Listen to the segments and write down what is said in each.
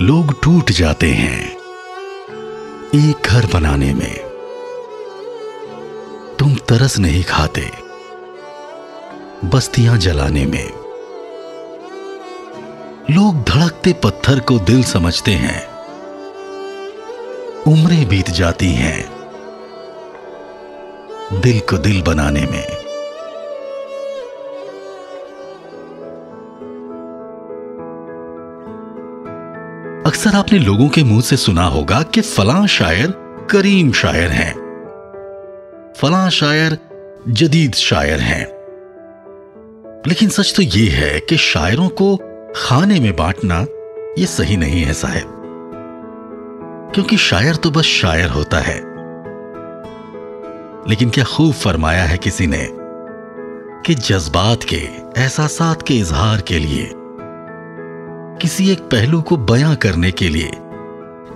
लोग टूट जाते हैं एक घर बनाने में। तुम तरस नहीं खाते, बस्तियाँ जलाने में। लोग धड़कते पत्थर को दिल समझते हैं। उम्रें बीत जाती हैं दिल को दिल बनाने में। अक्सर आपने लोगों के मुँह से सुना होगा कि फलां शायर करीम शायर हैं। फलां शायर जदीद शायर हैं। लेकिन सच तो यह है कि शायरों को खाने में बांटना यह सही नहीं है साहब। क्योंकि शायर तो बस शायर होता है। लेकिन क्या खूब फरमाया है किसी ने कि जज्बात के, एहसासात के इजहार के लिए किसी एक पहलू को बयां करने के लिए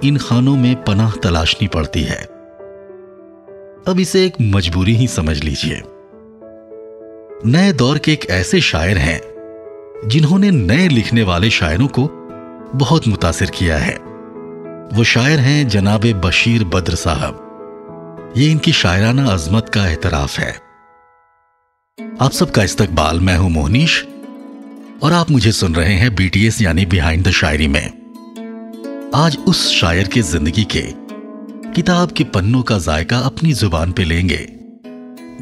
इन खानों में पनाह तलाशनी पड़ती है। अब इसे एक मजबूरी ही समझ लीजिए। नए दौर के एक ऐसे शायर हैं, जिन्होंने नए लिखने वाले शायरों को बहुत मुतासिर किया है। वो शायर हैं जनाब बशीर बद्र साहब। ये इनकी शायराना अजमत का एतराफ है। आप सबका इस्तकबाल मैं हूँ मोहनीश। और आप मुझे सुन रहे हैं बीटीएस यानी बिहाइंड द शायरी में। आज उस शायर के ज़िंदगी के किताब के पन्नों का जायका अपनी ज़ुबान पे लेंगे,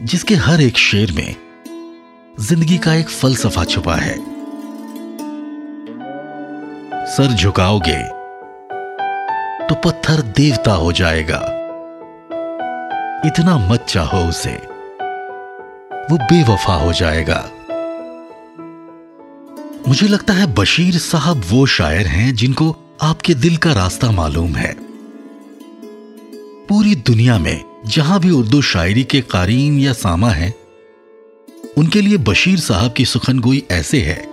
जिसके हर एक शेर में ज़िंदगी का एक फलसफा छुपा है। सर झुकाओगे तो पत्थर देवता हो जाएगा। इतना मत चाहो उसे, वो बेवफा हो जाएगा। मुझे लगता है बशीर साहब वो शायर हैं जिनको आपके दिल का रास्ता मालूम है। पूरी दुनिया में जहाँ भी उर्दू शायरी के कारीन या सामा है, उनके लिए बशीर साहब की सुखनगोई ऐसे है,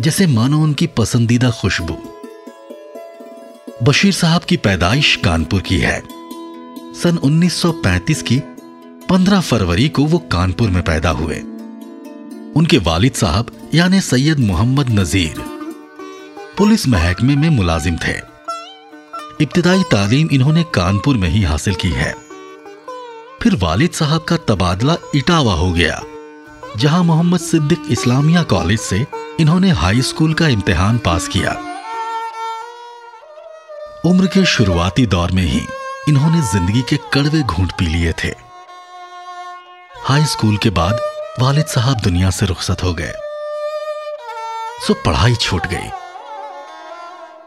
जैसे मानो उनकी पसंदीदा खुशबू। बशीर साहब की पैदाइश कानपुर की है। सन 1935 की 15 फरवरी को वो कानपुर में पैदा हुए। उनके वालिद साहब, यानी सैयद मोहम्मद नजीर, पुलिस महकमे में मुलाजिम थे। इब्तदाई तालीम इन्होंने कानपुर में ही हासिल की है। फिर वालिद साहब का तबादला इटावा हो गया, जहाँ मोहम्मद सिद्दीक इस्लामिया कॉलेज से इन्होंने हाई स्कूल का इम्तिहान पास किया। उम्र के शुरुआती दौर में ही इन्होंने ज़िंदगी के कड़वे घूंट पी लिए थे। हाई स्कूल के बाद वालिद साहब दुनिया से रुखसत हो गए। सो पढ़ाई छूट गई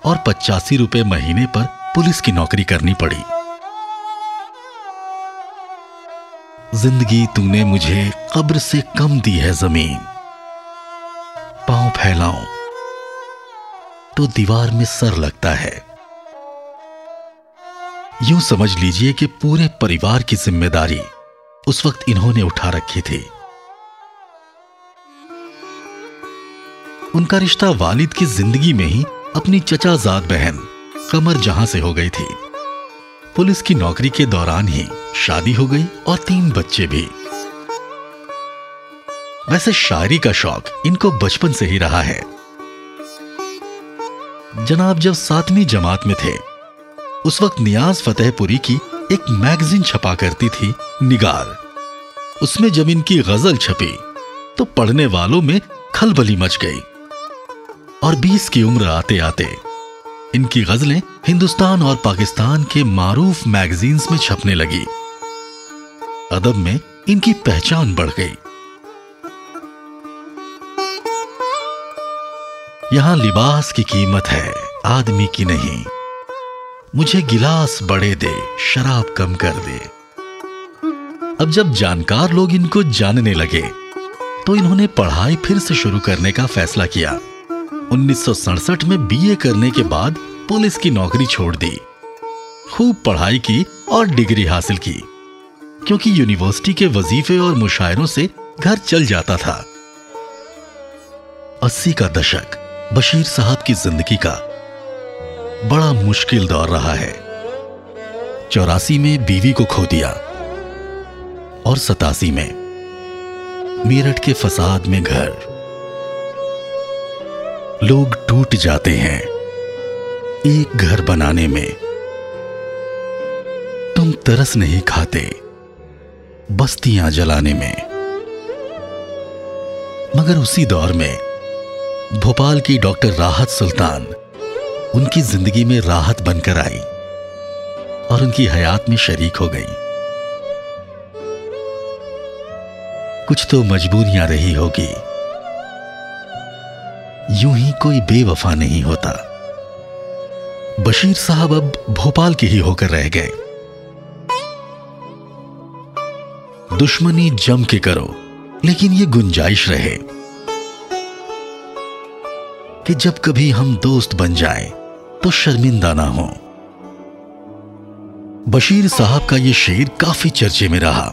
और पचासी रुपए महीने पर पुलिस की नौकरी करनी पड़ी। ज़िंदगी तूने मुझे कब्र से कम दी है ज़मीन। पाँव फैलाओ तो दीवार में सर लगता है। यूँ समझ लीजिए कि पूरे परिवार की ज़िम्मेदारी उस वक्त इन्होंने उठा रखी थी। उनका रिश्ता वालिद की ज़िंदगी में ही अपनी चचाजाद बहन कमर जहाँ से हो गई थी। पुलिस की नौकरी के दौरान ही शादी हो गई और तीन बच्चे भी। वैसे शायरी का शौक इनको बचपन से ही रहा है। जनाब जब सातवीं जमात में थे, उस वक्त नियाज फतेहपुरी की एक मैगजीन छपा करती थी, निगार। उसमें जब इनकी गज़ल छपी तो पढ़ने वालों में खलबली मच गई। और 20 की उम्र आते आते। इनकी गजलें हिंदुस्तान और पाकिस्तान के मारूफ मैगजीन्स में छपने लगी। अदब में इनकी पहचान बढ़ गई। यहाँ लिबास की कीमत है, आदमी की नहीं। मुझे गिलास बड़े दे, शराब कम कर दे। अब जब जानकार लोग इनको जानने लगे तो इन्होंने पढ़ाई फिर से शुरू करने का फैसला किया। 1967 में बीए करने के बाद पुलिस की नौकरी छोड़ दी। खूब पढ़ाई की और डिग्री हासिल की, क्योंकि यूनिवर्सिटी के वजीफे और मुशायरों से घर चल जाता था। अस्सी का दशक बशीर साहब की ज़िंदगी का बड़ा मुश्किल दौर रहा है। चौरासी में बीवी को खो दिया और सतासी में मेरठ के फसाद में घर। लोग टूट जाते हैं एक घर बनाने में। तुम तरस नहीं खाते, बस्तियाँ जलाने में। मगर उसी दौर में भोपाल की डॉक्टर राहत सुल्तान उनकी ज़िंदगी में राहत बनकर आई और उनकी हयात में शरीक हो गई। कुछ तो मजबूरियाँ रही होगी। यूँ ही कोई बेवफा नहीं होता। बशीर साहब अब भोपाल के ही होकर रह गए। दुश्मनी जम के करो, लेकिन ये गुंजाइश रहे कि जब कभी हम दोस्त बन जाएँ तो शर्मिंदा ना हो। बशीर साहब का यह शेर काफ़ी चर्चे में रहा।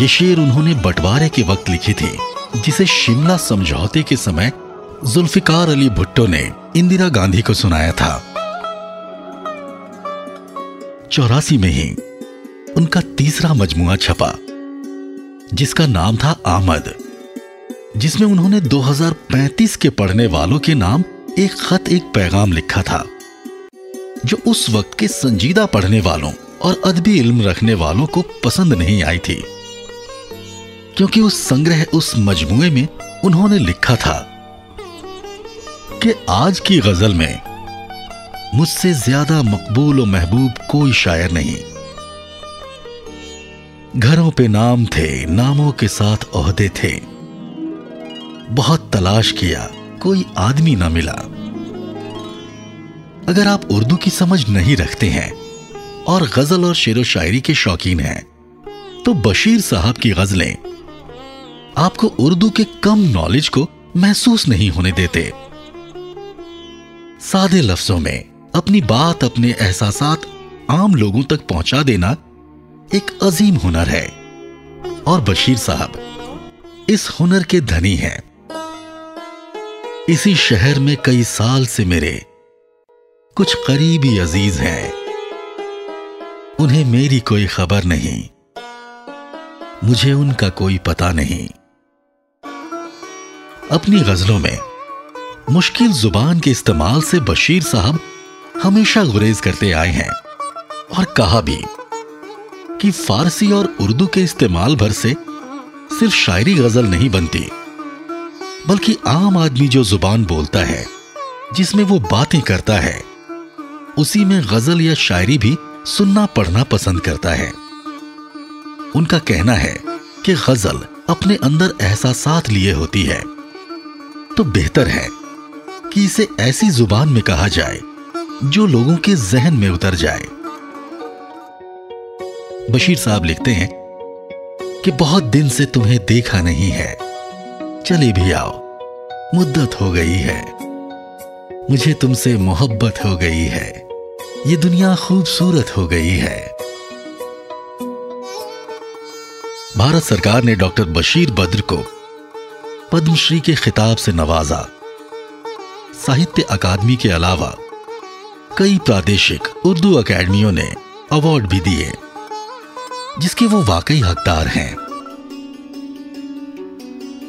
यह शेर उन्होंने बंटवारे के वक्त लिखी थी, जिसे शिमला समझौते के समय जुल्फिकार अली भुट्टो ने इंदिरा गांधी को सुनाया था। चौरासी में ही उनका तीसरा मजमुआ छपा, जिसका नाम था आमद, जिसमें उन्होंने 2035 के पढ़ने वालों के नाम एक खत, एक पैगाम लिखा था, जो उस वक्त के संजीदा पढ़ने वालों और अदबी इल्म रखने वालों को पसंद नहीं आई थी, क्योंकि उस संग्रह, उस मजमुए में उन्होंने लिखा था कि आज की गज़ल में मुझसे ज़्यादा मकबूल और महबूब कोई शायर नहीं। घरों पे नाम थे, नामों के साथ ओहदे थे। बहुत तलाश किया, कोई आदमी ना मिला। अगर आप उर्दू की समझ नहीं रखते हैं और गज़ल और शेर शायरी के शौकीन हैं तो बशीर साहब की गजलें आपको उर्दू के कम नॉलेज को महसूस नहीं होने देते। सादे लफ्जों में अपनी बात अपने एहसासात आम लोगों तक पहुँचा देना एक अजीम हुनर है। और बशीर साहब इस हुनर के धनी हैं। इसी शहर में कई साल से मेरे कुछ करीबी अज़ीज़ हैं। उन्हें मेरी कोई खबर नहीं। मुझे उनका कोई पता नहीं। अपनी गजलों में मुश्किल ज़ुबान के इस्तेमाल से बशीर साहब हमेशा गुरेज करते आए हैं और कहा भी कि फारसी और उर्दू के इस्तेमाल भर से सिर्फ़ शायरी गज़ल नहीं बनती, बल्कि आम आदमी जो ज़ुबान बोलता है, जिसमें वो बातें करता है, उसी में गज़ल या शायरी भी सुनना पढ़ना पसंद करता है। उनका कहना है कि गज़ल अपने अंदर एहसास लिए होती है तो बेहतर है कि इसे ऐसी ज़ुबान में कहा जाए, जो लोगों के जहन में उतर जाए। बशीर साहब लिखते हैं कि बहुत दिन से तुम्हें देखा नहीं है। चले भी आओ, मुद्दत हो गई है। मुझे तुमसे मोहब्बत हो गई है। ये दुनिया खूबसूरत हो गई है। भारत सरकार ने डॉक्टर बशीर बद्र को पद्मश्री के खिताब से नवाजा। साहित्य अकादमी के अलावा कई प्रादेशिक उर्दू अकेडमियों ने अवार्ड भी दिए, जिसके वो वाकई हकदार हैं।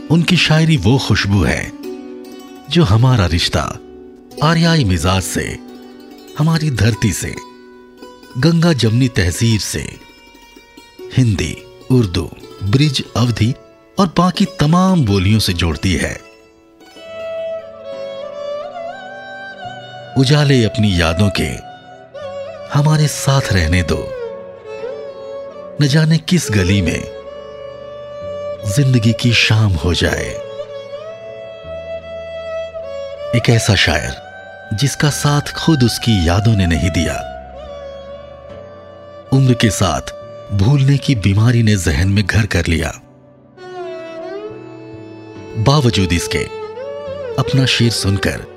उनकी शायरी वो खुशबू है, जो हमारा रिश्ता आर्याई मिजाज से, हमारी धरती से, गंगा जमनी तहजीब से, हिंदी, उर्दू, ब्रिज, अवधि और बाकी तमाम बोलियों से जोड़ती है। उजाले अपनी यादों के हमारे साथ रहने दो। न जाने किस गली में ज़िंदगी की शाम हो जाए। एक ऐसा शायर जिसका साथ खुद उसकी यादों ने नहीं दिया। उम्र के साथ भूलने की बीमारी ने जहन में घर कर लिया। बावजूद इसके अपना शेर सुनकर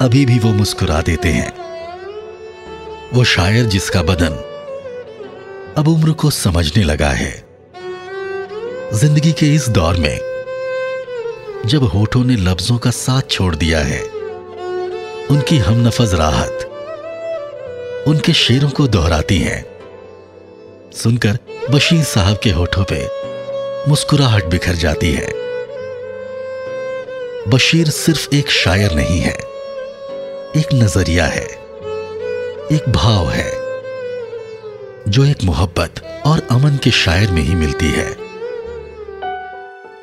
अभी भी वो मुस्कुरा देते हैं। वो शायर जिसका बदन अब उम्र को समझने लगा है। ज़िंदगी के इस दौर में जब होठों ने लफ्जों का साथ छोड़ दिया है, उनकी हमनफज राहत उनके शेरों को दोहराती हैं। सुनकर बशीर साहब के होठों पे मुस्कुराहट बिखर जाती है। बशीर सिर्फ़ एक शायर नहीं है। एक नज़रिया है, एक भाव है, जो एक मोहब्बत और अमन के शायर में ही मिलती है।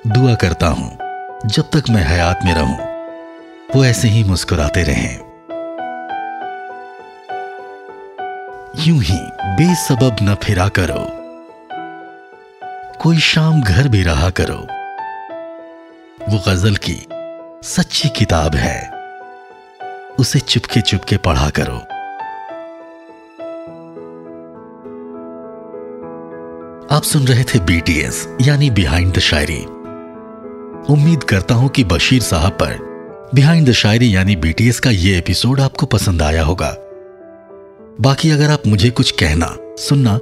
दुआ करता हूँ, जब तक मैं हयात में रहूँ, वो ऐसे ही मुस्कुराते रहें। यूँ ही बेसबब न फिरा करो। कोई शाम घर भी रहा करो। वो गज़ल की सच्ची किताब है। उसे चुपके चुपके पढ़ा करो। आप सुन रहे थे बीटीएस यानी बिहाइंड द शायरी उम्मीद करता हूँ कि बशीर साहब पर बिहाइंड द शायरी यानी बीटीएस का यह एपिसोड आपको पसंद आया होगा। बाकी अगर आप मुझे कुछ कहना, सुनना,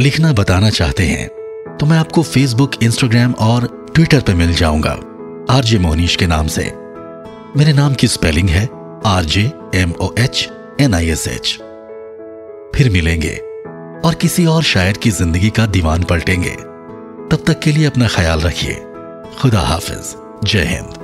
लिखना, बताना चाहते हैं तो मैं आपको फेसबुक इंस्टाग्राम और ट्विटर पर मिल जाऊँगा। आरजे मोहनीश के नाम से। मेरे नाम की स्पेलिंग है R J M O H N I S H फिर मिलेंगे और किसी और शायर की ज़िंदगी का दीवान पलटेंगे। तब तक के लिए अपना ख्याल रखिए। खुदा हाफिज। जय हिंद।